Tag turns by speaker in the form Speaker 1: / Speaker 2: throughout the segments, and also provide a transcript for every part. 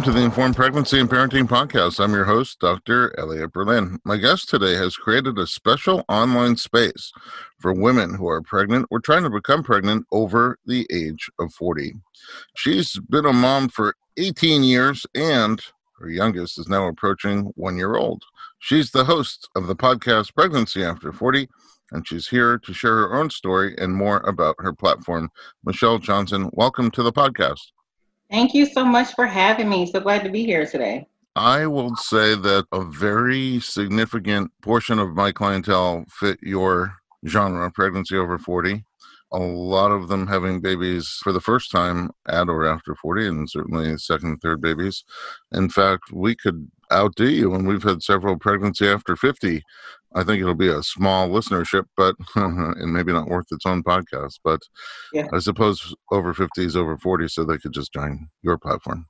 Speaker 1: Welcome to the Informed Pregnancy and Parenting Podcast. I'm your host, Dr. Elliot Berlin. My guest today has created a special online space for women who are pregnant or trying to become pregnant over the age of 40. She's been a mom for 18 years and her youngest is now approaching one year old. She's the host of the podcast Pregnancy After 40, and she's here to share her own story and more about her platform. Michelle Johnson, welcome to the podcast.
Speaker 2: Thank you so much for having me. So glad to be here today.
Speaker 1: I will say that a very significant portion of my clientele fit your genre, pregnancy over 40. A lot of them having babies for the first time at or after 40, and certainly second third babies. In fact, we could outdo you, and we've had several pregnancy after 50 I think it'll be a small listenership, but and maybe not worth its own podcast. But yeah. I suppose over 50s, over 40, so they could just join your platform.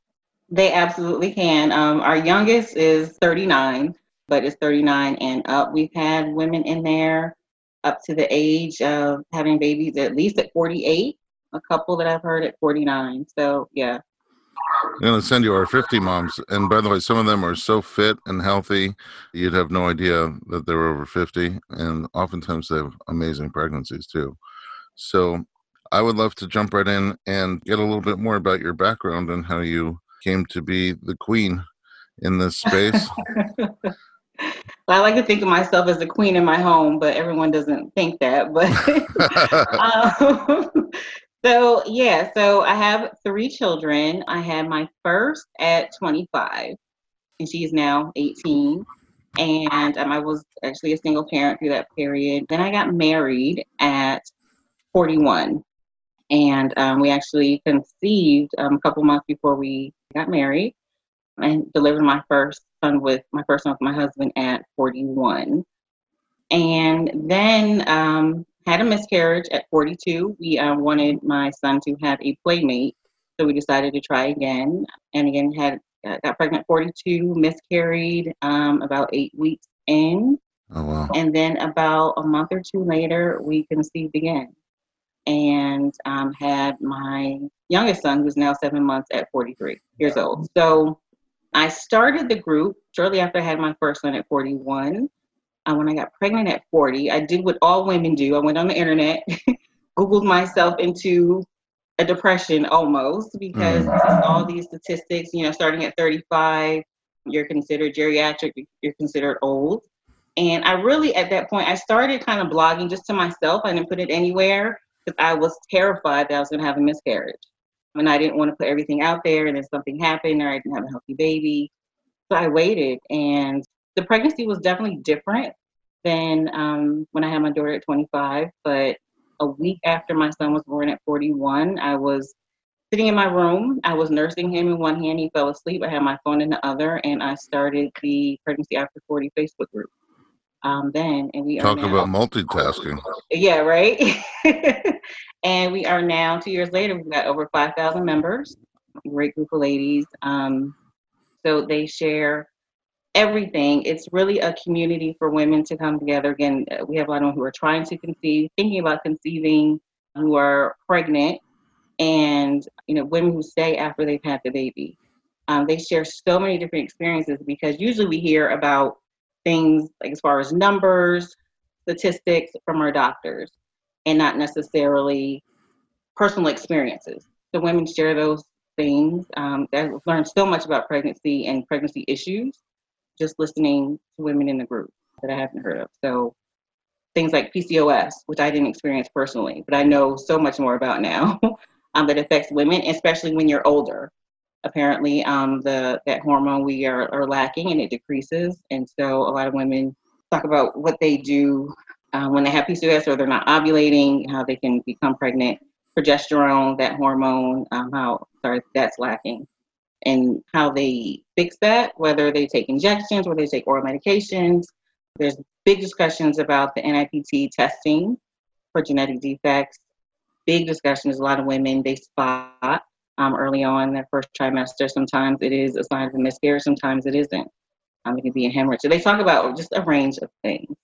Speaker 2: They absolutely can. Um, our youngest is 39, but it's 39 and up. We've had women in there up to the age of having babies at least at 48. A couple that I've heard at 49. So yeah,
Speaker 1: I'm going to send you our 50 moms. And by the way, some of them are so fit and healthy, you'd have no idea that they're over 50. And oftentimes they have amazing pregnancies too. So I would love to jump right in and get a little bit more about your background and how you came to be the queen in this space.
Speaker 2: I like to think of myself as the queen in my home, but everyone doesn't think that. But um, so, yeah, so I have three children. I had my first at 25, and she's now 18. And um, I was actually a single parent through that period. Then I got married at 41. And um, we actually conceived um, a couple months before we got married and delivered my first son with my first son with my husband at 41. And then um, had a miscarriage at 42. We uh, wanted my son to have a playmate, so we decided to try again. And again, had uh, got pregnant 42, miscarried um, about eight weeks in.
Speaker 1: Oh, wow.
Speaker 2: And then about a month or two later, we conceived again and um, had my youngest son, who's now seven months at 43 years old. So I started the group shortly after I had my first son at 41 uh, when I got pregnant at 40, I did what all women do. I went on the internet, Googled myself into a depression almost because mm. all these statistics, you know, starting at 35, you're considered geriatric, you're considered old. And I really, at that point, I started kind of blogging just to myself. I didn't put it anywhere because I was terrified that I was going to have a miscarriage. And I didn't want to put everything out there and then something happened or I didn't have a healthy baby. So I waited and the pregnancy was definitely different than um, when I had my daughter at 25. But a week after my son was born at 41, I was sitting in my room. I was nursing him in one hand. He fell asleep. I had my phone in the other, and I started the Pregnancy After 40 Facebook group. Um, then, and we
Speaker 1: talk now, about multitasking.
Speaker 2: Yeah, right. and we are now two years later. We've got over 5,000 members. Great group of ladies. Um, so they share everything. It's really a community for women to come together. Again, uh, we have a lot of women who are trying to conceive, thinking about conceiving, who are pregnant, and you know, women who stay after they've had the baby. Um, they share so many different experiences because usually we hear about things like as far as numbers, statistics from our doctors, and not necessarily personal experiences. So women share those things. Um, I've learned so much about pregnancy and pregnancy issues just listening to women in the group that I haven't heard of. So things like PCOS, which I didn't experience personally, but I know so much more about now um, that affects women, especially when you're older. Apparently, um, the that hormone we are, are lacking and it decreases, and so a lot of women talk about what they do uh, when they have PCOS or they're not ovulating, how they can become pregnant. Progesterone, that hormone, um, how sorry, that's lacking and how they fix that, whether they take injections or they take oral medications. There's big discussions about the NIPT testing for genetic defects. Big discussions. A lot of women they spot um, early on their first trimester. Sometimes it is a sign of a miscarriage. Sometimes it isn't. Um, it can be a hemorrhage. So they talk about just a range of things.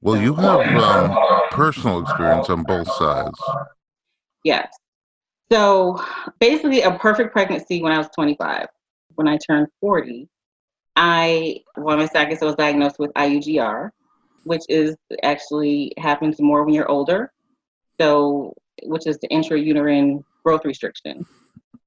Speaker 1: Well, you have um, personal experience on both sides.
Speaker 2: Yes. So basically, a perfect pregnancy when I was 25. when I turned 40, I, well, I guess I was diagnosed with IUGR, which is actually happens more when you're older. So, which is the intrauterine growth restriction.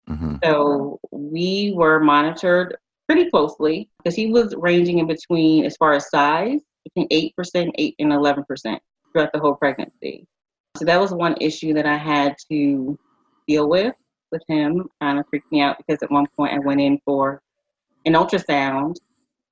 Speaker 2: Mm-hmm. So we were monitored pretty closely because he was ranging in between, as far as size, between 8%, 8 and 11% throughout the whole pregnancy. So that was one issue that I had to deal with with him. Kind of freaked me out because at one point I went in for an ultrasound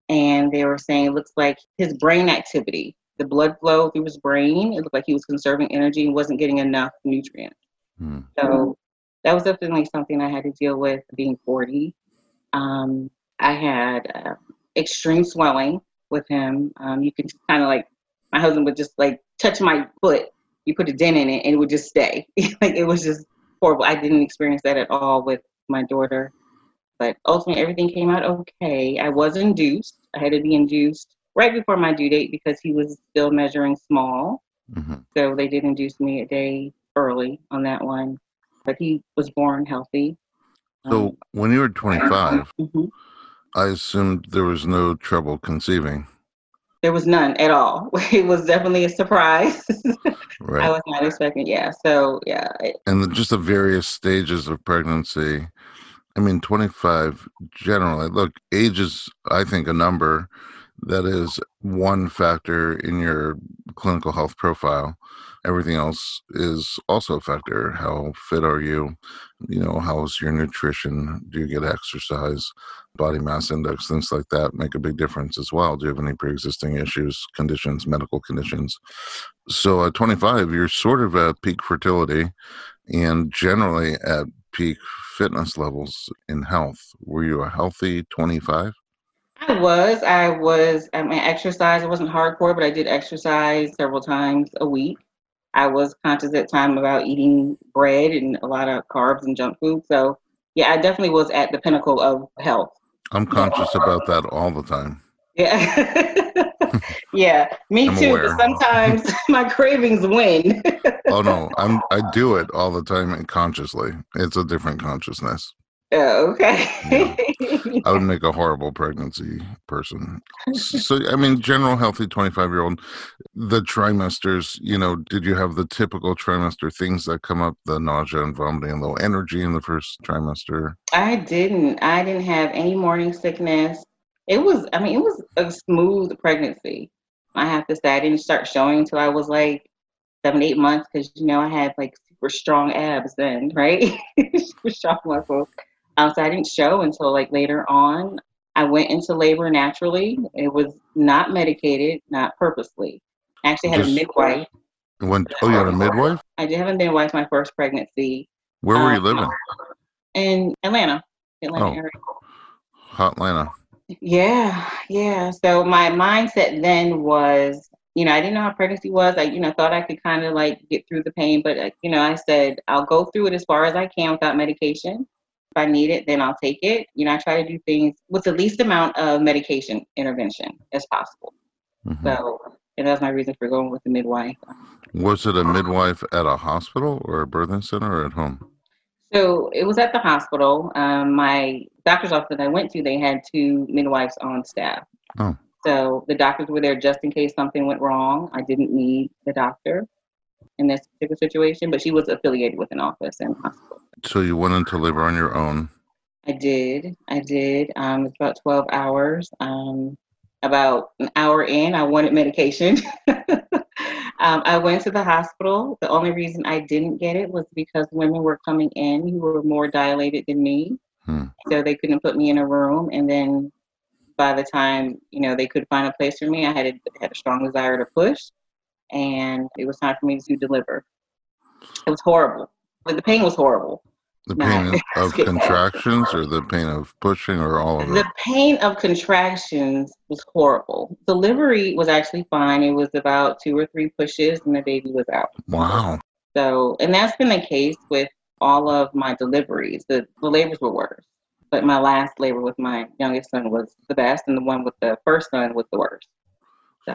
Speaker 2: and they were saying it looks like his brain activity, the blood flow through his brain, it looked like he was conserving energy and wasn't getting enough nutrients. Hmm. So that was definitely something I had to deal with being 40. Um, I had uh, extreme swelling with him. Um, you could kind of like, my husband would just like touch my foot. You put a dent in it and it would just stay. like it was just horrible. I didn't experience that at all with my daughter. But ultimately, everything came out okay. I was induced. I had to be induced right before my due date because he was still measuring small. Mm-hmm. So they did induce me a day early on that one but he was born healthy.
Speaker 1: So um, when you were 25, mm-hmm. I assumed there was no trouble conceiving.
Speaker 2: There was none at all. It was definitely a surprise. right. I was not expecting. Yeah. So yeah.
Speaker 1: And just the various stages of pregnancy. I mean, 25 generally. Look, age is, I think, a number that is one factor in your clinical health profile everything else is also a factor. How fit are you? You know, how's your nutrition? Do you get exercise? Body mass index, things like that make a big difference as well. Do you have any pre existing issues, conditions, medical conditions? So at 25, you're sort of at peak fertility and generally at peak fitness levels in health. Were you a healthy 25?
Speaker 2: I was. I was. Um, I mean, exercise. It wasn't hardcore, but I did exercise several times a week. I was conscious at time about eating bread and a lot of carbs and junk food. So yeah, I definitely was at the pinnacle of health.
Speaker 1: I'm conscious about that all the time.
Speaker 2: Yeah. yeah, me I'm too. Aware. Sometimes my cravings win.
Speaker 1: oh no, I'm I do it all the time consciously. It's a different consciousness.
Speaker 2: Oh, okay.
Speaker 1: yeah. I would make a horrible pregnancy person. So, I mean, general healthy 25 year old, the trimesters, you know, did you have the typical trimester things that come up, the nausea and vomiting and low energy in the first trimester?
Speaker 2: I didn't. I didn't have any morning sickness. It was, I mean, it was a smooth pregnancy. I have to say, I didn't start showing until I was like seven, eight months because, you know, I had like super strong abs then, right? super strong muscles. Um, so I didn't show until like later on. I went into labor naturally. It was not medicated, not purposely. I actually had Just, a midwife.
Speaker 1: When, oh, you had a midwife?
Speaker 2: I did have a midwife my first pregnancy.
Speaker 1: Where were um, you living?
Speaker 2: In Atlanta, Atlanta
Speaker 1: oh, area. Hot Atlanta.
Speaker 2: Yeah, yeah. So my mindset then was, you know, I didn't know how pregnancy was. I, you know, thought I could kind of like get through the pain, but uh, you know, I said I'll go through it as far as I can without medication. I need it, then I'll take it. You know, I try to do things with the least amount of medication intervention as possible. Mm-hmm. So, and that's my reason for going with the midwife.
Speaker 1: Was it a midwife at a hospital or a birthing center or at home?
Speaker 2: So it was at the hospital. Um, my doctor's office that I went to, they had two midwives on staff. Oh. So the doctors were there just in case something went wrong. I didn't need the doctor in this particular situation, but she was affiliated with an office in hospital.
Speaker 1: So you went into labor on your own?
Speaker 2: I did. I did. Um, it's about 12 hours. Um, about an hour in, I wanted medication. um, I went to the hospital. The only reason I didn't get it was because women were coming in who were more dilated than me. Hmm. So they couldn't put me in a room. And then by the time, you know, they could find a place for me, I had a, had a strong desire to push. And it was time for me to deliver. It was horrible. But the pain was horrible.
Speaker 1: The pain of contractions or the pain of pushing or all of it?
Speaker 2: The pain of contractions was horrible. Delivery was actually fine. It was about two or three pushes and the baby was out.
Speaker 1: Wow.
Speaker 2: So, and that's been the case with all of my deliveries. The, the labors were worse. But my last labor with my youngest son was the best, and the one with the first son was the worst.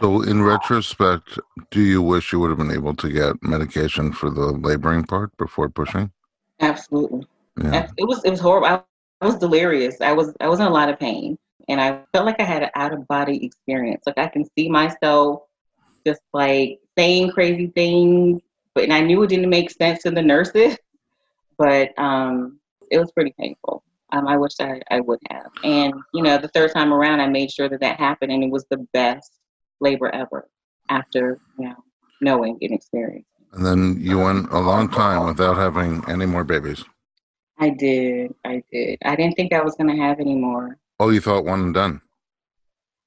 Speaker 1: So, in retrospect, do you wish you would have been able to get medication for the laboring part before pushing?
Speaker 2: Absolutely. Yeah. It was it was horrible. I I was delirious. I was I was in a lot of pain, and I felt like I had an out of body experience. Like I can see myself just like saying crazy things, but and I knew it didn't make sense to the nurses, but um, it was pretty painful. Um, I wish I, I would have. And you know, the third time around, I made sure that that happened, and it was the best labor ever. After you know knowing and experiencing.
Speaker 1: And then you went a long time without having any more babies.
Speaker 2: I did. I did. I didn't think I was going to have any more.
Speaker 1: Oh, you thought one and done?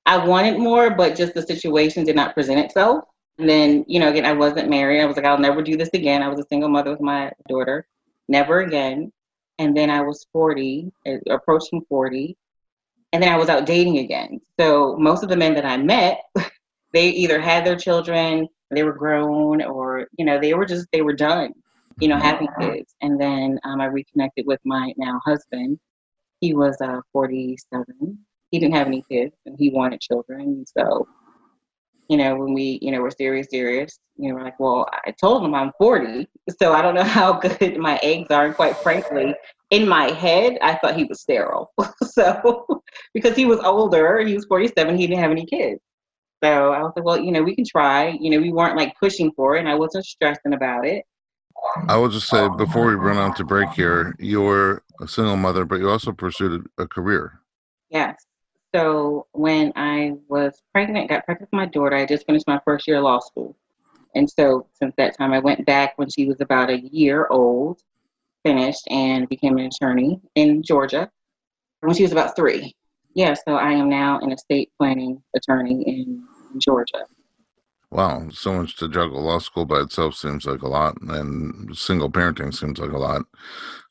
Speaker 2: I wanted more, but just the situation did not present itself. And then, you know, again, I wasn't married. I was like, I'll never do this again. I was a single mother with my daughter. Never again. And then I was 40, uh, approaching 40. And then I was out dating again. So most of the men that I met, they either had their children, they were grown, or, you know, they were just, they were done, you know, having kids. And then um, I reconnected with my now husband. He was uh, 47. He didn't have any kids and he wanted children. So you know, when we, you know, were serious, serious, you know, we're like, well, I told him I'm 40, so I don't know how good my eggs are. And quite frankly, in my head, I thought he was sterile. so, because he was older, he was 47, he didn't have any kids. So I was like, well, you know, we can try. You know, we weren't like pushing for it, and I wasn't stressing about it.
Speaker 1: I will just say before we run out to break here, you're a single mother, but you also pursued a career.
Speaker 2: Yes. So when I was pregnant, got pregnant with my daughter, I just finished my first year of law school. And so since that time, I went back when she was about a year old, finished, and became an attorney in Georgia when she was about three. Yeah, so I am now an estate planning attorney in, in Georgia.
Speaker 1: Wow, so much to juggle. Law school by itself seems like a lot, and single parenting seems like a lot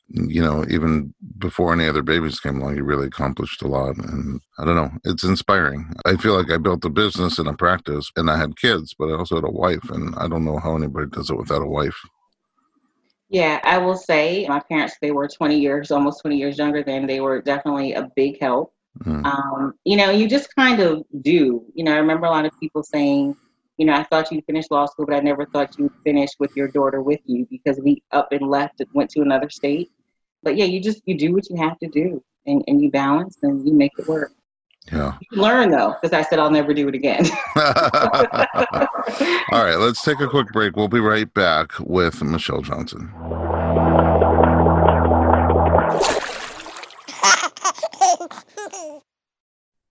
Speaker 1: you know, even before any other babies came along, you really accomplished a lot. And I don't know, it's inspiring. I feel like I built a business and a practice and I had kids, but I also had a wife. And I don't know how anybody does it without a wife.
Speaker 2: Yeah, I will say my parents, they were 20 years, almost 20 years younger than they were definitely a big help. Mm. Um, you know, you just kind of do. You know, I remember a lot of people saying, you know, I thought you'd finish law school, but I never thought you'd finish with your daughter with you because we up and left and went to another state but yeah, you just you do what you have to do, and and you balance and you make it work.
Speaker 1: Yeah.
Speaker 2: You learn though, because I said I'll never do it again.
Speaker 1: All right, let's take a quick break. We'll be right back with Michelle Johnson.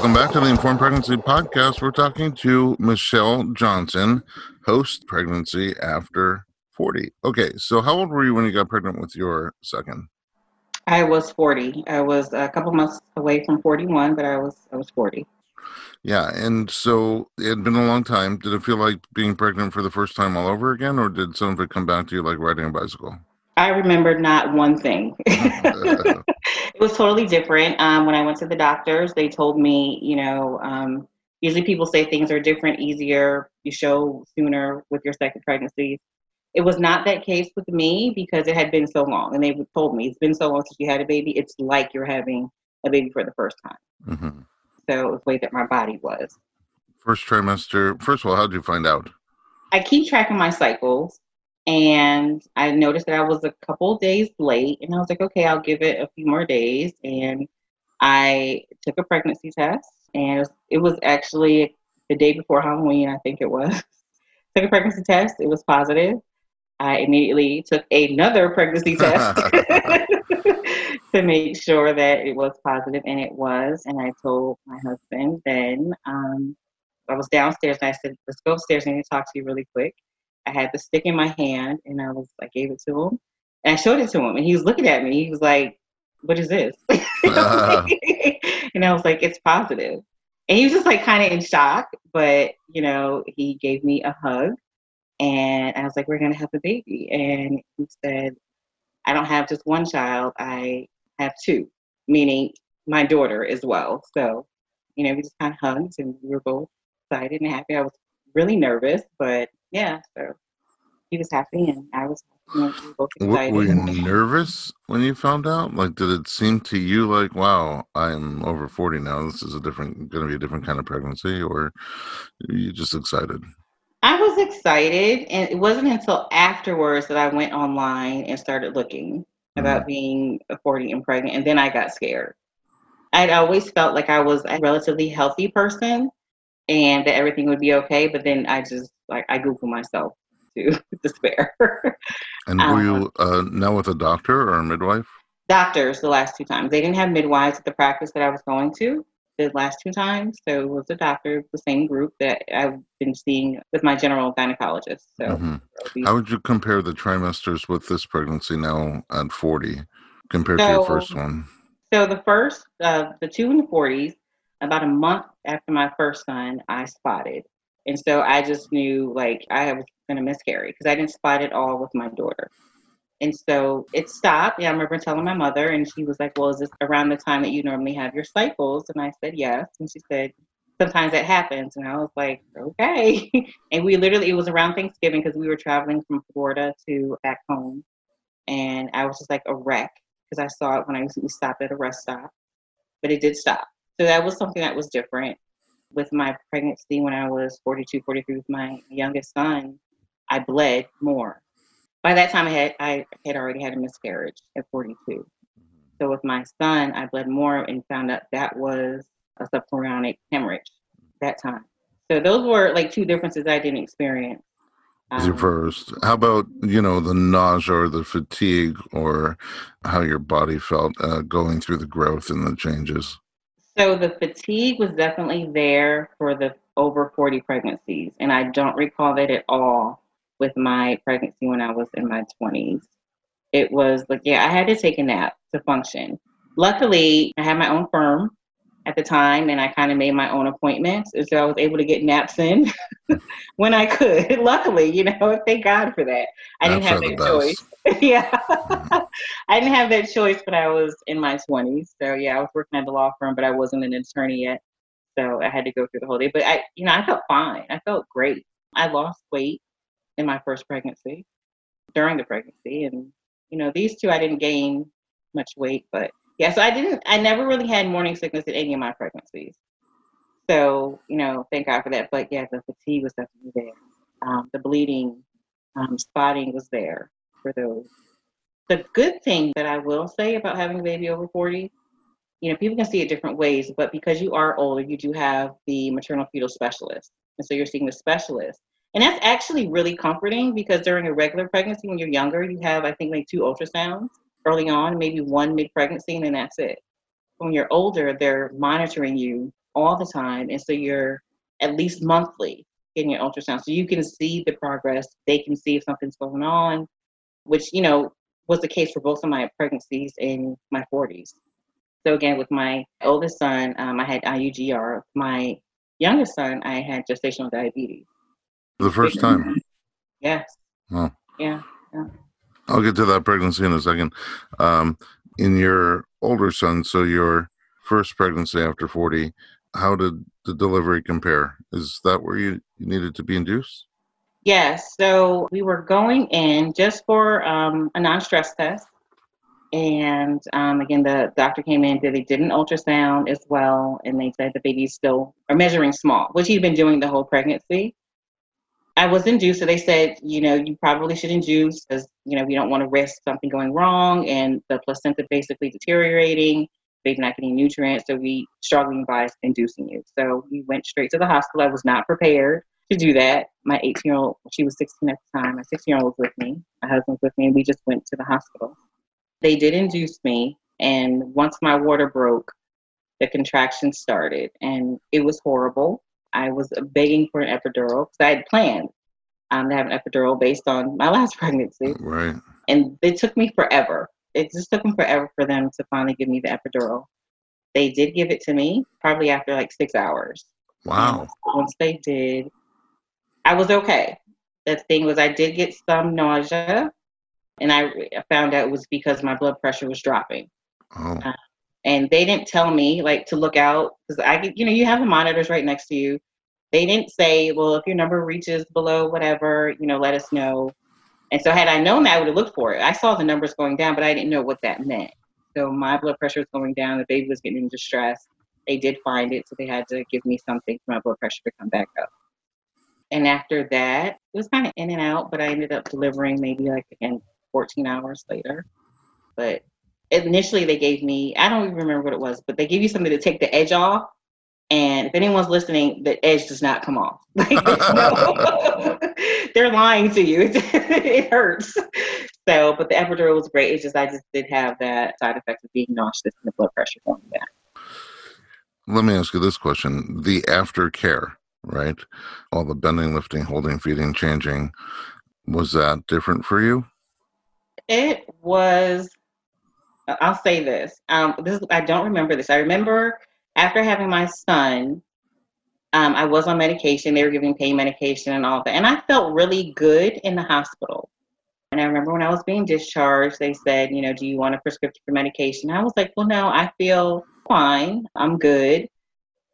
Speaker 1: Welcome back to the Informed Pregnancy Podcast. We're talking to Michelle Johnson, host Pregnancy After 40. Okay, so how old were you when you got pregnant with your second?
Speaker 2: I was 40. I was a couple months away from 41, but I was I was 40.
Speaker 1: Yeah, and so it had been a long time. Did it feel like being pregnant for the first time all over again, or did some of it come back to you like riding a bicycle?
Speaker 2: I remember not one thing. it was totally different. Um, when I went to the doctors, they told me, you know, um, usually people say things are different, easier, you show sooner with your second pregnancy. It was not that case with me because it had been so long, and they told me it's been so long since you had a baby. It's like you're having a baby for the first time. Mm-hmm. So it was the way that my body was.
Speaker 1: First trimester. First of all, how did you find out?
Speaker 2: I keep track of my cycles, and I noticed that I was a couple days late, and I was like, okay, I'll give it a few more days. And I took a pregnancy test, and it was, it was actually the day before Halloween, I think it was. took a pregnancy test. It was positive. I immediately took another pregnancy test to make sure that it was positive, and it was. And I told my husband then um, I was downstairs and I said, "Let's go upstairs. I need to talk to you really quick." I had the stick in my hand, and I was I gave it to him, and I showed it to him, and he was looking at me. He was like, "What is this?" uh-huh. and I was like, "It's positive." And he was just like kind of in shock, but you know, he gave me a hug, and I was like, "We're gonna have a baby," and he said, "I don't have just one child. I have two, meaning my daughter as well." So, you know, we just kind of hugged, and we were both excited and happy. I was really nervous, but yeah, so he was happy and I was happy. we both excited.
Speaker 1: Were you nervous when you found out? Like, did it seem to you like, wow, I'm over 40 now. This is a different, going to be a different kind of pregnancy, or you just excited?
Speaker 2: I was excited, and it wasn't until afterwards that I went online and started looking mm-hmm. about being 40 and pregnant, and then I got scared. I'd always felt like I was a relatively healthy person, and that everything would be okay. But then I just like I Google myself to despair.
Speaker 1: and were um, you uh, now with a doctor or a midwife?
Speaker 2: Doctors the last two times. They didn't have midwives at the practice that I was going to the last two times. So it was a doctor, the same group that I've been seeing with my general gynecologist. So
Speaker 1: mm-hmm. how would you compare the trimesters with this pregnancy now at 40 compared so, to your first one?
Speaker 2: So the first, uh, the two in the 40s, about a month after my first son, I spotted. And so I just knew like I was going to miscarry because I didn't spot it all with my daughter. And so it stopped. Yeah, I remember telling my mother, and she was like, Well, is this around the time that you normally have your cycles? And I said, Yes. And she said, Sometimes that happens. And I was like, Okay. and we literally, it was around Thanksgiving because we were traveling from Florida to back home. And I was just like a wreck because I saw it when I we stopped at a rest stop. But it did stop. So that was something that was different. With my pregnancy when I was 42, 43 with my youngest son, I bled more. By that time, I had I had already had a miscarriage at 42. So with my son, I bled more and found out that was a subchorionic hemorrhage that time. So those were like two differences I didn't experience.
Speaker 1: Um, first. How about you know the nausea or the fatigue or how your body felt uh, going through the growth and the changes?
Speaker 2: So the fatigue was definitely there for the over 40 pregnancies. And I don't recall that at all with my pregnancy when I was in my 20s. It was like, yeah, I had to take a nap to function. Luckily, I had my own firm at the time and I kind of made my own appointments. And so I was able to get naps in when I could. Luckily, you know, thank God for that. I didn't have that choice. yeah. Mm-hmm. I didn't have that choice when I was in my 20s. So yeah, I was working at the law firm, but I wasn't an attorney yet. So I had to go through the whole day. But I, you know, I felt fine. I felt great. I lost weight in my first pregnancy, during the pregnancy. And, you know, these two, I didn't gain much weight, but yeah, so I didn't, I never really had morning sickness in any of my pregnancies. So, you know, thank God for that. But yeah, the fatigue was definitely there. Um, the bleeding, um, spotting was there for those. The good thing that I will say about having a baby over 40, you know, people can see it different ways, but because you are older, you do have the maternal fetal specialist. And so you're seeing the specialist. And that's actually really comforting because during a regular pregnancy, when you're younger, you have, I think, like two ultrasounds early on, maybe one mid pregnancy, and then that's it. When you're older, they're monitoring you all the time. And so you're at least monthly getting your ultrasound. So you can see the progress. They can see if something's going on, which, you know, was the case for both of my pregnancies in my 40s. So again, with my oldest son, um, I had IUGR. My youngest son, I had gestational diabetes.
Speaker 1: For the first time?
Speaker 2: Yes. Yeah. yeah.
Speaker 1: I'll get to that pregnancy in a second. Um, in your older son, so your first pregnancy after 40, how did the delivery compare? Is that where you, needed to be induced?
Speaker 2: Yes. So we were going in just for um, a non stress test. And um, again, the doctor came in, did, they did an ultrasound as well, and they said the baby's still are measuring small, which he'd been doing the whole pregnancy. I was induced, so they said, you know, you probably should induce because, you know, we don't want to risk something going wrong and the placenta basically deteriorating, baby not getting nutrients. So we strongly advise inducing you. So we went straight to the hospital. I was not prepared to do that. My 18 year old, she was 16 at the time. My 16 year old was with me. My husband was with me, and we just went to the hospital. They did induce me, and once my water broke, the contractions started, and it was horrible. I was begging for an epidural because I had planned um, to have an epidural based on my last pregnancy.
Speaker 1: Right.
Speaker 2: And it took me forever. It just took them forever for them to finally give me the epidural. They did give it to me probably after like six hours.
Speaker 1: Wow.
Speaker 2: Once they did, I was okay. The thing was, I did get some nausea, and I found out it was because my blood pressure was dropping.
Speaker 1: Oh.
Speaker 2: Uh, and they didn't tell me like to look out because I, you know, you have the monitors right next to you. They didn't say, well, if your number reaches below whatever, you know, let us know. And so had I known that, I would have looked for it. I saw the numbers going down, but I didn't know what that meant. So my blood pressure was going down. The baby was getting in distress. They did find it, so they had to give me something for my blood pressure to come back up. And after that, it was kind of in and out, but I ended up delivering maybe like again 14 hours later. But initially, they gave me, I don't even remember what it was, but they give you something to take the edge off. And if anyone's listening, the edge does not come off. Like, no, they're lying to you. it hurts. So, but the epidural was great. It's just I just did have that side effect of being nauseous and the blood pressure going down.
Speaker 1: Let me ask you this question: the aftercare, right? All the bending, lifting, holding, feeding, changing. Was that different for you?
Speaker 2: It was. I'll say this. Um, this I don't remember this. I remember after having my son, um, I was on medication. They were giving pain medication and all that, and I felt really good in the hospital. And I remember when I was being discharged, they said, you know, do you want a prescription for medication? I was like, well, no, I feel fine. I'm good.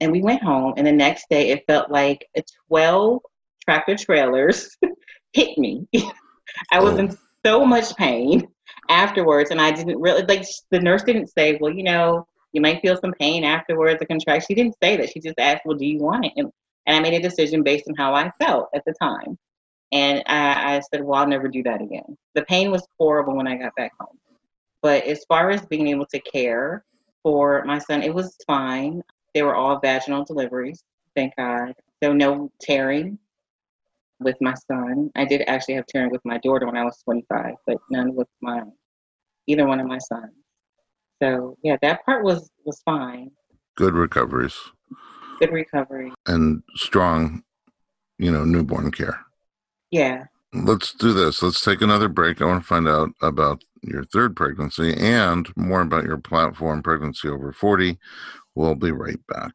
Speaker 2: And we went home, and the next day it felt like 12 tractor trailers hit me. I was
Speaker 1: Oh.
Speaker 2: in so much pain afterwards, and I didn't really like the nurse didn't say, well, you know, you might feel some pain afterwards, a contraction. She didn't say that. She just asked, well, do you want it? And, and I made a decision based on how I felt at the time. And I, I said, well, I'll never do that again. The pain was horrible when I got back home. But as far as being able to care for my son, it was fine. They were all vaginal deliveries, thank God. So no tearing with my son. I did actually have tearing with my daughter when I was 25, but none with my either one of my sons. So yeah, that part was was fine.
Speaker 1: Good recoveries
Speaker 2: Good recovery.
Speaker 1: and strong, you know, newborn care.
Speaker 2: Yeah.
Speaker 1: Let's do this. Let's take another break. I want to find out about your third pregnancy and more about your platform, Pregnancy Over 40. We'll be right back.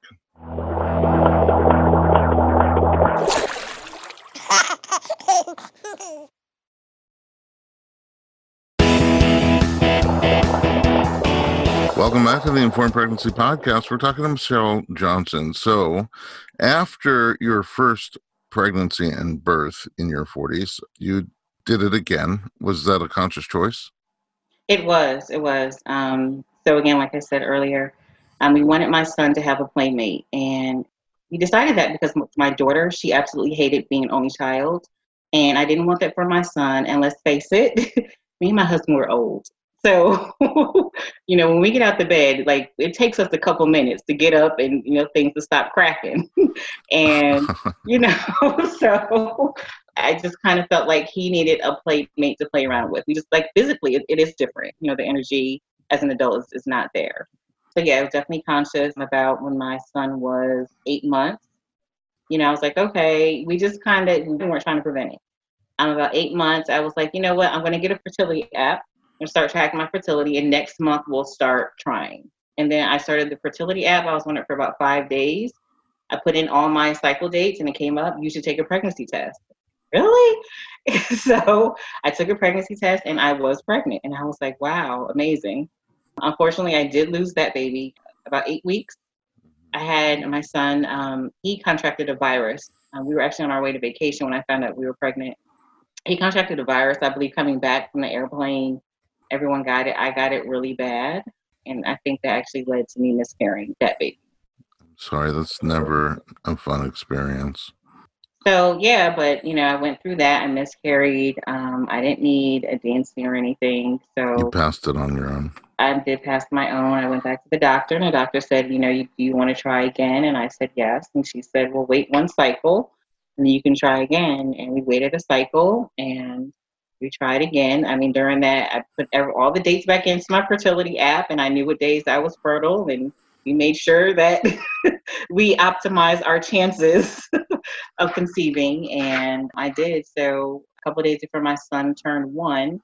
Speaker 1: Welcome back to the Informed Pregnancy Podcast. We're talking to Michelle Johnson. So, after your first pregnancy and birth in your 40s, you did it again. Was that a conscious choice?
Speaker 2: It was. It was. Um, so again, like I said earlier, um, we wanted my son to have a playmate, and we decided that because my daughter, she absolutely hated being an only child, and I didn't want that for my son. And let's face it, me and my husband were old. So, you know, when we get out the bed, like it takes us a couple minutes to get up and you know things to stop cracking, and you know, so I just kind of felt like he needed a playmate to play around with. We just like physically, it, it is different. You know, the energy as an adult is, is not there. So yeah, I was definitely conscious about when my son was eight months. You know, I was like, okay, we just kind of we weren't trying to prevent it. I'm about eight months. I was like, you know what? I'm going to get a fertility app and start tracking my fertility, and next month we'll start trying. And then I started the fertility app. I was on it for about five days. I put in all my cycle dates, and it came up. You should take a pregnancy test. Really? so I took a pregnancy test, and I was pregnant. And I was like, wow, amazing. Unfortunately, I did lose that baby about eight weeks. I had my son. Um, he contracted a virus. Um, we were actually on our way to vacation when I found out we were pregnant. He contracted a virus, I believe, coming back from the airplane. Everyone got it. I got it really bad, and I think that actually led to me miscarrying that baby.
Speaker 1: Sorry, that's never a fun experience.
Speaker 2: So yeah, but you know, I went through that. I miscarried. Um, I didn't need a DNC or anything, So You
Speaker 1: passed it on your own.
Speaker 2: I did pass my own. I went back to the doctor, and the doctor said, you know, you, do you want to try again? And I said yes. And she said, well, wait one cycle, and you can try again. And we waited a cycle and we tried again. I mean, during that, I put all the dates back into my fertility app, and I knew what days I was fertile, and we made sure that we optimized our chances of conceiving, and I did. So a couple days before my son turned one,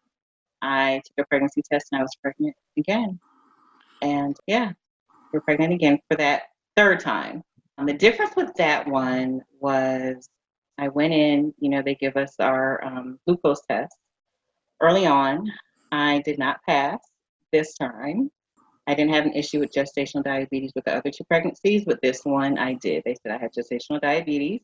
Speaker 2: I took a pregnancy test, and I was pregnant again. And yeah, we're pregnant again for that third time. And the difference with that one was I went in, you know, they give us our um, glucose test early on. I did not pass this time. I didn't have an issue with gestational diabetes with the other two pregnancies, but this one I did. They said I had gestational diabetes.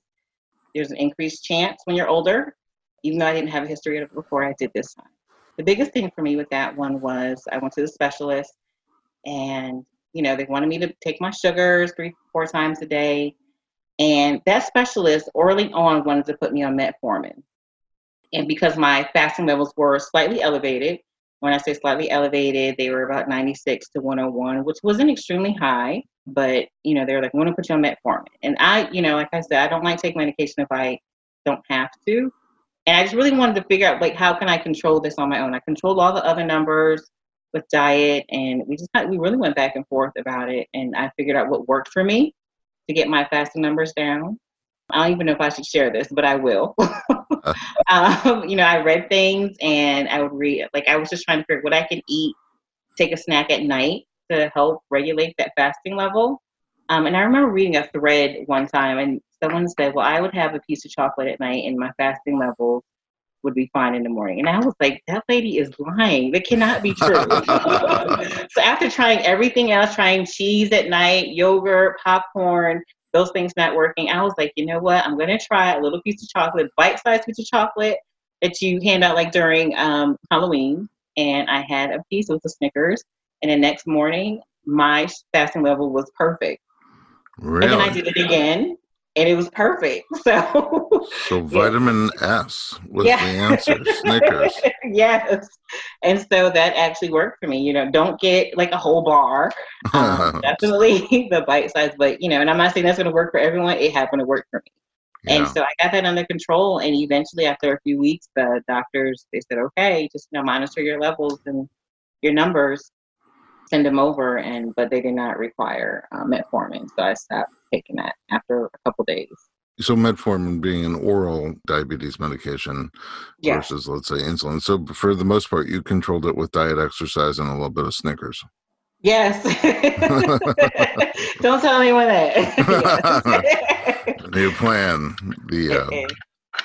Speaker 2: There's an increased chance when you're older, even though I didn't have a history of it before, I did this time. The biggest thing for me with that one was I went to the specialist and you know they wanted me to take my sugars three four times a day and that specialist early on wanted to put me on metformin and because my fasting levels were slightly elevated when i say slightly elevated they were about 96 to 101 which wasn't extremely high but you know they were like want to put you on metformin? And i you know like i said i don't like take medication if i don't have to. And i just really wanted to figure out like how can i control this on my own? I controlled all the other numbers with diet and we just we really went back and forth about it and i figured out what worked for me to get my fasting numbers down. I don't even know if i should share this but i will um, you know i read things and i would read like i was just trying to figure what i can eat take a snack at night to help regulate that fasting level um, and i remember reading a thread one time and someone said well i would have a piece of chocolate at night and my fasting levels would be fine in the morning. And I was like, that lady is lying. That cannot be true. so after trying everything else, trying cheese at night, yogurt, popcorn, those things not working, I was like, you know what? I'm going to try a little piece of chocolate, bite-sized piece of chocolate that you hand out like during um, Halloween. And I had a piece with the Snickers. And the next morning, my fasting level was perfect.
Speaker 1: Really?
Speaker 2: And then I did it again and it was perfect. So,
Speaker 1: so vitamin yeah. S was yeah. the answer. Snickers.
Speaker 2: yes, and so that actually worked for me. You know, don't get like a whole bar. Um, definitely the bite size, but you know, and I'm not saying that's going to work for everyone. It happened to work for me. Yeah. And so I got that under control. And eventually, after a few weeks, the doctors they said, "Okay, just you know, monitor your levels and your numbers, send them over." And but they did not require um, metformin, so I stopped taking that after a couple days.
Speaker 1: So metformin being an oral diabetes medication yeah. versus let's say insulin. So for the most part you controlled it with diet exercise and a little bit of Snickers.
Speaker 2: Yes. Don't tell anyone that.
Speaker 1: New plan. The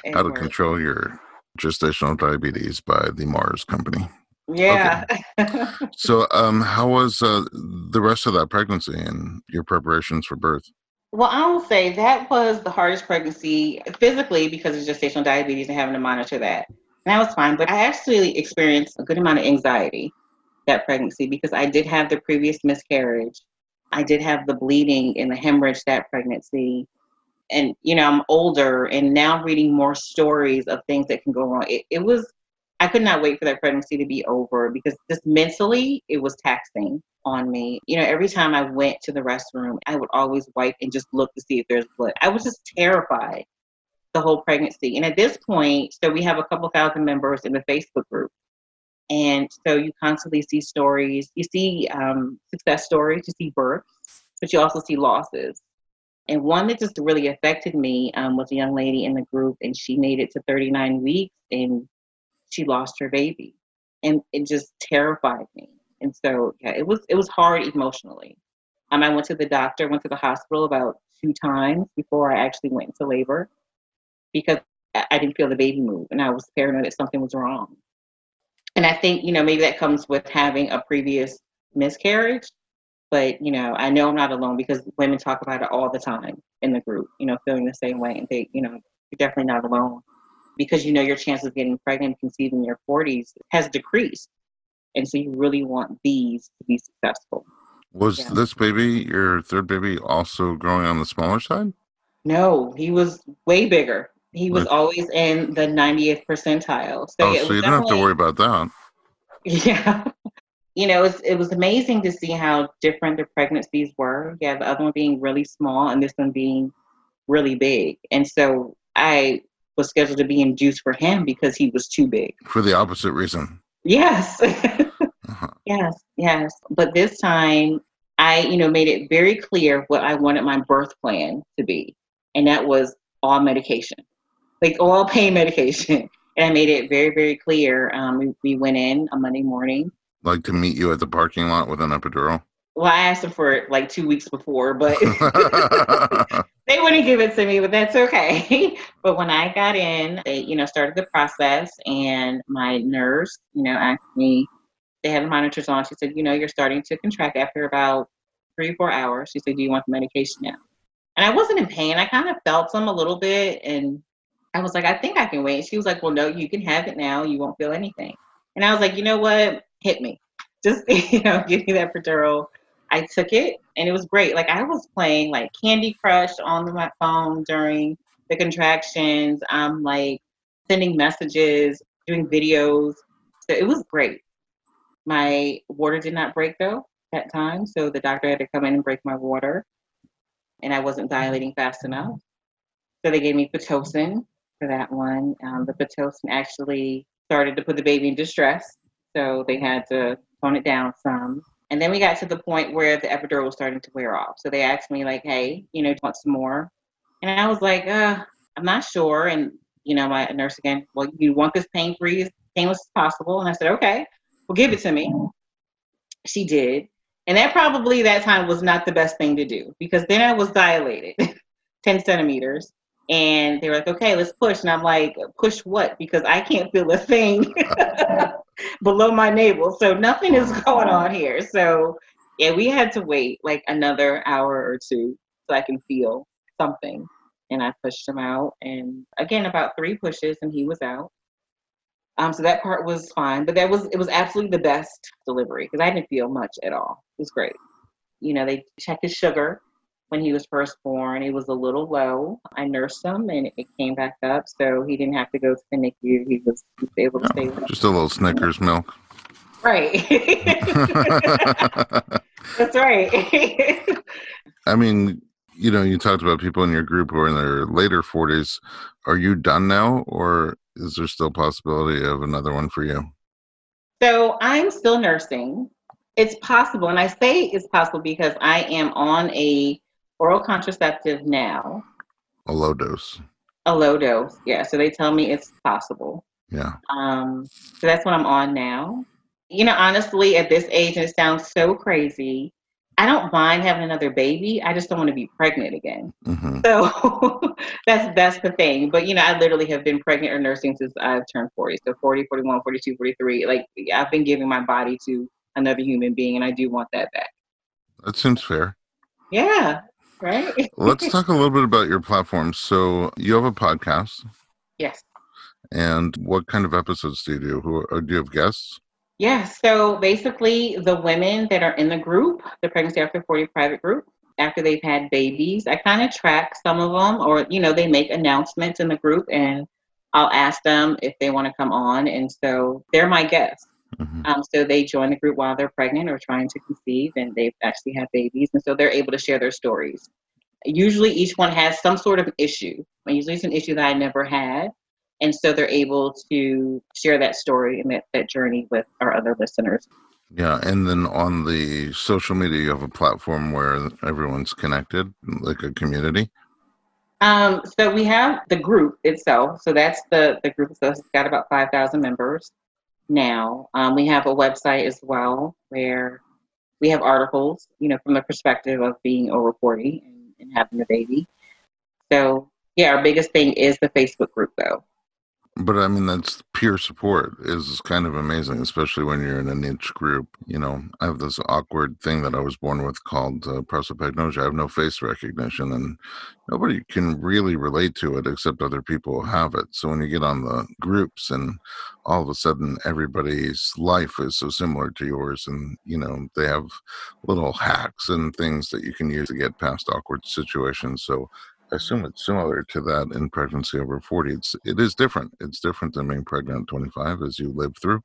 Speaker 1: uh, how to control your gestational diabetes by the Mars company.
Speaker 2: Yeah.
Speaker 1: Okay. so um how was uh, the rest of that pregnancy and your preparations for birth?
Speaker 2: Well, I will say that was the hardest pregnancy physically because of gestational diabetes and having to monitor that. And that was fine, but I actually experienced a good amount of anxiety that pregnancy because I did have the previous miscarriage. I did have the bleeding and the hemorrhage that pregnancy. And, you know, I'm older and now reading more stories of things that can go wrong. It, it was, I could not wait for that pregnancy to be over because just mentally it was taxing on me. You know, every time I went to the restroom, I would always wipe and just look to see if there's blood. I was just terrified the whole pregnancy. And at this point, so we have a couple thousand members in the Facebook group. And so you constantly see stories. You see um, success stories, you see births, but you also see losses. And one that just really affected me um, was a young lady in the group, and she made it to 39 weeks and she lost her baby. And it just terrified me. And so yeah, it was it was hard emotionally. Um, I went to the doctor, went to the hospital about two times before I actually went into labor because I didn't feel the baby move and I was paranoid that something was wrong. And I think, you know, maybe that comes with having a previous miscarriage. But, you know, I know I'm not alone because women talk about it all the time in the group, you know, feeling the same way. And they, you know, you're definitely not alone because you know your chance of getting pregnant and conceiving in your 40s has decreased and so you really want these to be successful.
Speaker 1: Was yeah. this baby, your third baby, also growing on the smaller side?
Speaker 2: No, he was way bigger. He was always in the 90th percentile.
Speaker 1: So, oh, yeah, so you don't have to worry about that.
Speaker 2: Yeah. you know, it was, it was amazing to see how different the pregnancies were. Yeah, the other one being really small and this one being really big. And so I was scheduled to be induced for him because he was too big.
Speaker 1: For the opposite reason.
Speaker 2: Yes. uh-huh. Yes, yes. But this time I, you know, made it very clear what I wanted my birth plan to be. And that was all medication. Like all pain medication. And I made it very, very clear. Um, we, we went in on Monday morning.
Speaker 1: Like to meet you at the parking lot with an epidural?
Speaker 2: Well, I asked them for it like two weeks before, but they wouldn't give it to me, but that's okay. but when I got in, they, you know, started the process and my nurse, you know, asked me, they had the monitors on. She said, you know, you're starting to contract after about three, four hours. She said, do you want the medication now? And I wasn't in pain. I kind of felt some a little bit and I was like, I think I can wait. She was like, well, no, you can have it now. You won't feel anything. And I was like, you know what? Hit me. Just, you know, give me that epidural I took it and it was great. Like I was playing like Candy Crush on my phone during the contractions. I'm like sending messages, doing videos. So it was great. My water did not break though that time, so the doctor had to come in and break my water, and I wasn't dilating fast enough. So they gave me pitocin for that one. Um, the pitocin actually started to put the baby in distress, so they had to tone it down some. And then we got to the point where the epidural was starting to wear off. So they asked me, like, hey, you know, want some more? And I was like, uh, I'm not sure. And, you know, my nurse again, well, you want this pain free as painless as possible? And I said, okay, well, give it to me. She did. And that probably that time was not the best thing to do because then I was dilated 10 centimeters. And they were like, okay, let's push. And I'm like, push what? Because I can't feel a thing. below my navel. So nothing is going on here. So yeah, we had to wait like another hour or two so I can feel something. And I pushed him out, and again about three pushes, and he was out. Um, so that part was fine, but that was it was absolutely the best delivery because I didn't feel much at all. It was great. You know, they checked his sugar when he was first born. It was a little low. I nursed him and it came back up, so he didn't have to go to the NICU. He was, he was able to oh, stay.
Speaker 1: Just a little Snickers milk.
Speaker 2: Right. That's right.
Speaker 1: I mean, you know, you talked about people in your group who are in their later 40s. Are you done now, or is there still possibility of another one for you?
Speaker 2: So I'm still nursing. It's possible, and I say it's possible because I am on a oral contraceptive now.
Speaker 1: A low dose.
Speaker 2: A low dose, yeah. So they tell me it's possible.
Speaker 1: Yeah.
Speaker 2: Um, so that's what I'm on now. You know, honestly, at this age, and it sounds so crazy, I don't mind having another baby. I just don't want to be pregnant again. Mm-hmm. So that's that's the thing. But you know, I literally have been pregnant or nursing since I've turned 40. So 40, 41, 42, 43. Like I've been giving my body to another human being and I do want that back.
Speaker 1: That seems fair.
Speaker 2: Yeah right?
Speaker 1: Let's talk a little bit about your platform. So you have a podcast.
Speaker 2: Yes.
Speaker 1: And what kind of episodes do you do? Who uh, do you have guests?
Speaker 2: Yes. Yeah, so basically, the women that are in the group, the Pregnancy After 40 private group, after they've had babies, I kind of track some of them, or, you know, they make announcements in the group and I'll ask them if they want to come on. And so they're my guests. Mm-hmm. Um, so they join the group while they're pregnant or trying to conceive, and they actually have babies, and so they're able to share their stories. Usually, each one has some sort of issue. Usually, it's an issue that I never had, and so they're able to share that story and that, that journey with our other listeners.
Speaker 1: Yeah, and then on the social media, you have a platform where everyone's connected, like a community.
Speaker 2: Um, so we have the group itself. So that's the the group itself. It's got about five thousand members now. Um, we have a website as well where we have articles, you know, from the perspective of being over 40 and, and having a baby. So, yeah, our biggest thing is the Facebook group, though.
Speaker 1: But I mean, that's peer support is kind of amazing, especially when you're in a niche group. You know, I have this awkward thing that I was born with called uh, prosopagnosia. I have no face recognition, and nobody can really relate to it except other people who have it. So when you get on the groups, and all of a sudden everybody's life is so similar to yours, and you know they have little hacks and things that you can use to get past awkward situations. So I assume it's similar to that in pregnancy over 40. It's it is different. It's different than being pregnant at 25 as you live through.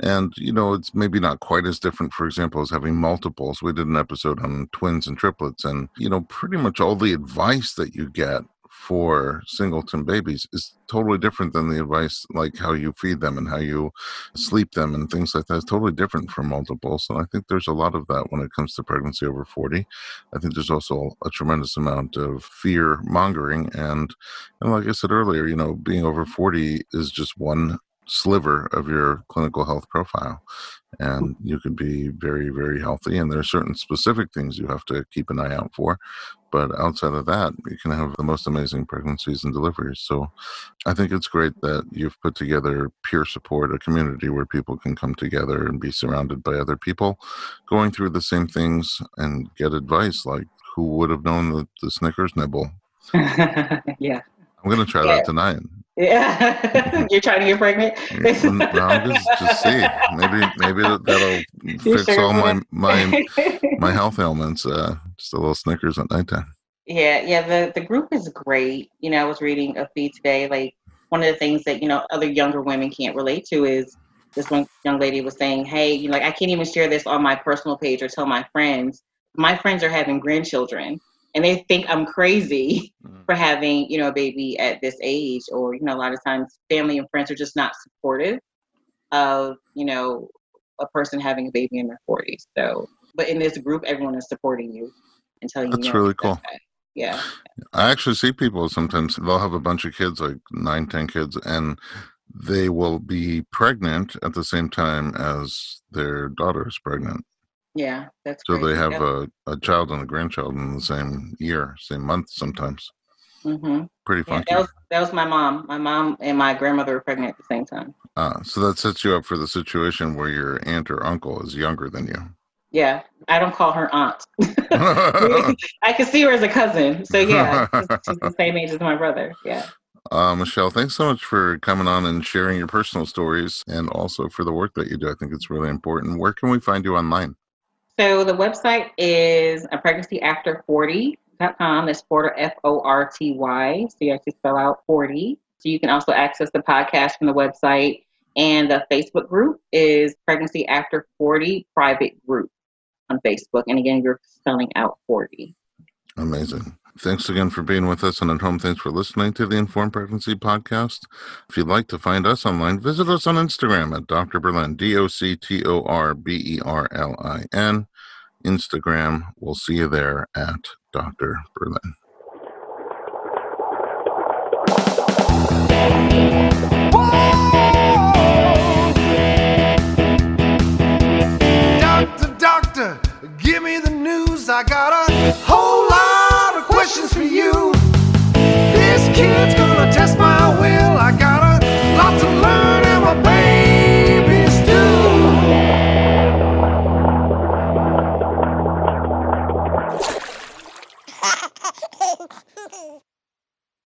Speaker 1: And you know, it's maybe not quite as different, for example, as having multiples. We did an episode on twins and triplets, and you know, pretty much all the advice that you get for singleton babies is totally different than the advice like how you feed them and how you sleep them and things like that. It's totally different from multiples. And I think there's a lot of that when it comes to pregnancy over 40. I think there's also a tremendous amount of fear mongering. And, and like I said earlier, you know, being over 40 is just one sliver of your clinical health profile and you can be very very healthy and there are certain specific things you have to keep an eye out for but outside of that you can have the most amazing pregnancies and deliveries. So i think it's great that you've put together peer support a community where people can come together and be surrounded by other people going through the same things and get advice like who would have known that the snickers nibble?
Speaker 2: Yeah.
Speaker 1: I'm going to try
Speaker 2: Yeah.
Speaker 1: that tonight.
Speaker 2: Yeah. You're trying to get pregnant?
Speaker 1: No, I'm just just see. Maybe maybe that- that'll fix all my my my health ailments. Uh, just a little Snickers at nighttime.
Speaker 2: Yeah, yeah, the the group is great. You know, I was reading a feed today. Like one of the things that you know other younger women can't relate to is this one young lady was saying, "Hey, you know, like I can't even share this on my personal page or tell my friends. My friends are having grandchildren, and they think I'm crazy
Speaker 1: Mm.
Speaker 2: for having you know a baby at this age. Or you know, a lot of times family and friends are just not supportive of you know a person having a baby in their 40s. So, but in this group, everyone is supporting you and telling
Speaker 1: That's really cool.
Speaker 2: Yeah.
Speaker 1: I actually see people sometimes. They'll have a bunch of kids, like nine, ten kids, and they will be pregnant at the same time as their daughter is pregnant.
Speaker 2: Yeah, that's
Speaker 1: So
Speaker 2: great.
Speaker 1: they have a, a child and a grandchild in the same year, same month sometimes.
Speaker 2: Mm-hmm.
Speaker 1: Pretty
Speaker 2: Yeah, that was that was my mom. My mom and my grandmother were pregnant at the same time.
Speaker 1: uh, so that sets you up for the situation where your aunt or uncle is younger than you.
Speaker 2: Yeah, I don't call her aunt. I can see her as a cousin. So yeah, she's, she's the same age as my brother. Yeah.
Speaker 1: Uh, Michelle, thanks so much for coming on and sharing your personal stories and also for the work that you do. I think it's really important. Where can we find you online?
Speaker 2: So the website is a pregnancy pregnancyafter40.com. That's Forty F O R T Y. So you have to spell out 40. So you can also access the podcast from the website. And the Facebook group is Pregnancy After 40 Private Group on Facebook. And again, you're spelling out 40.
Speaker 1: Amazing. Thanks again for being with us and at home. Thanks for listening to the Informed Pregnancy Podcast. If you'd like to find us online, visit us on Instagram at Dr. Berlin, D O C T O R B E R L I N. Instagram, we'll see you there at Dr. Berlin.
Speaker 3: Doctor, I got a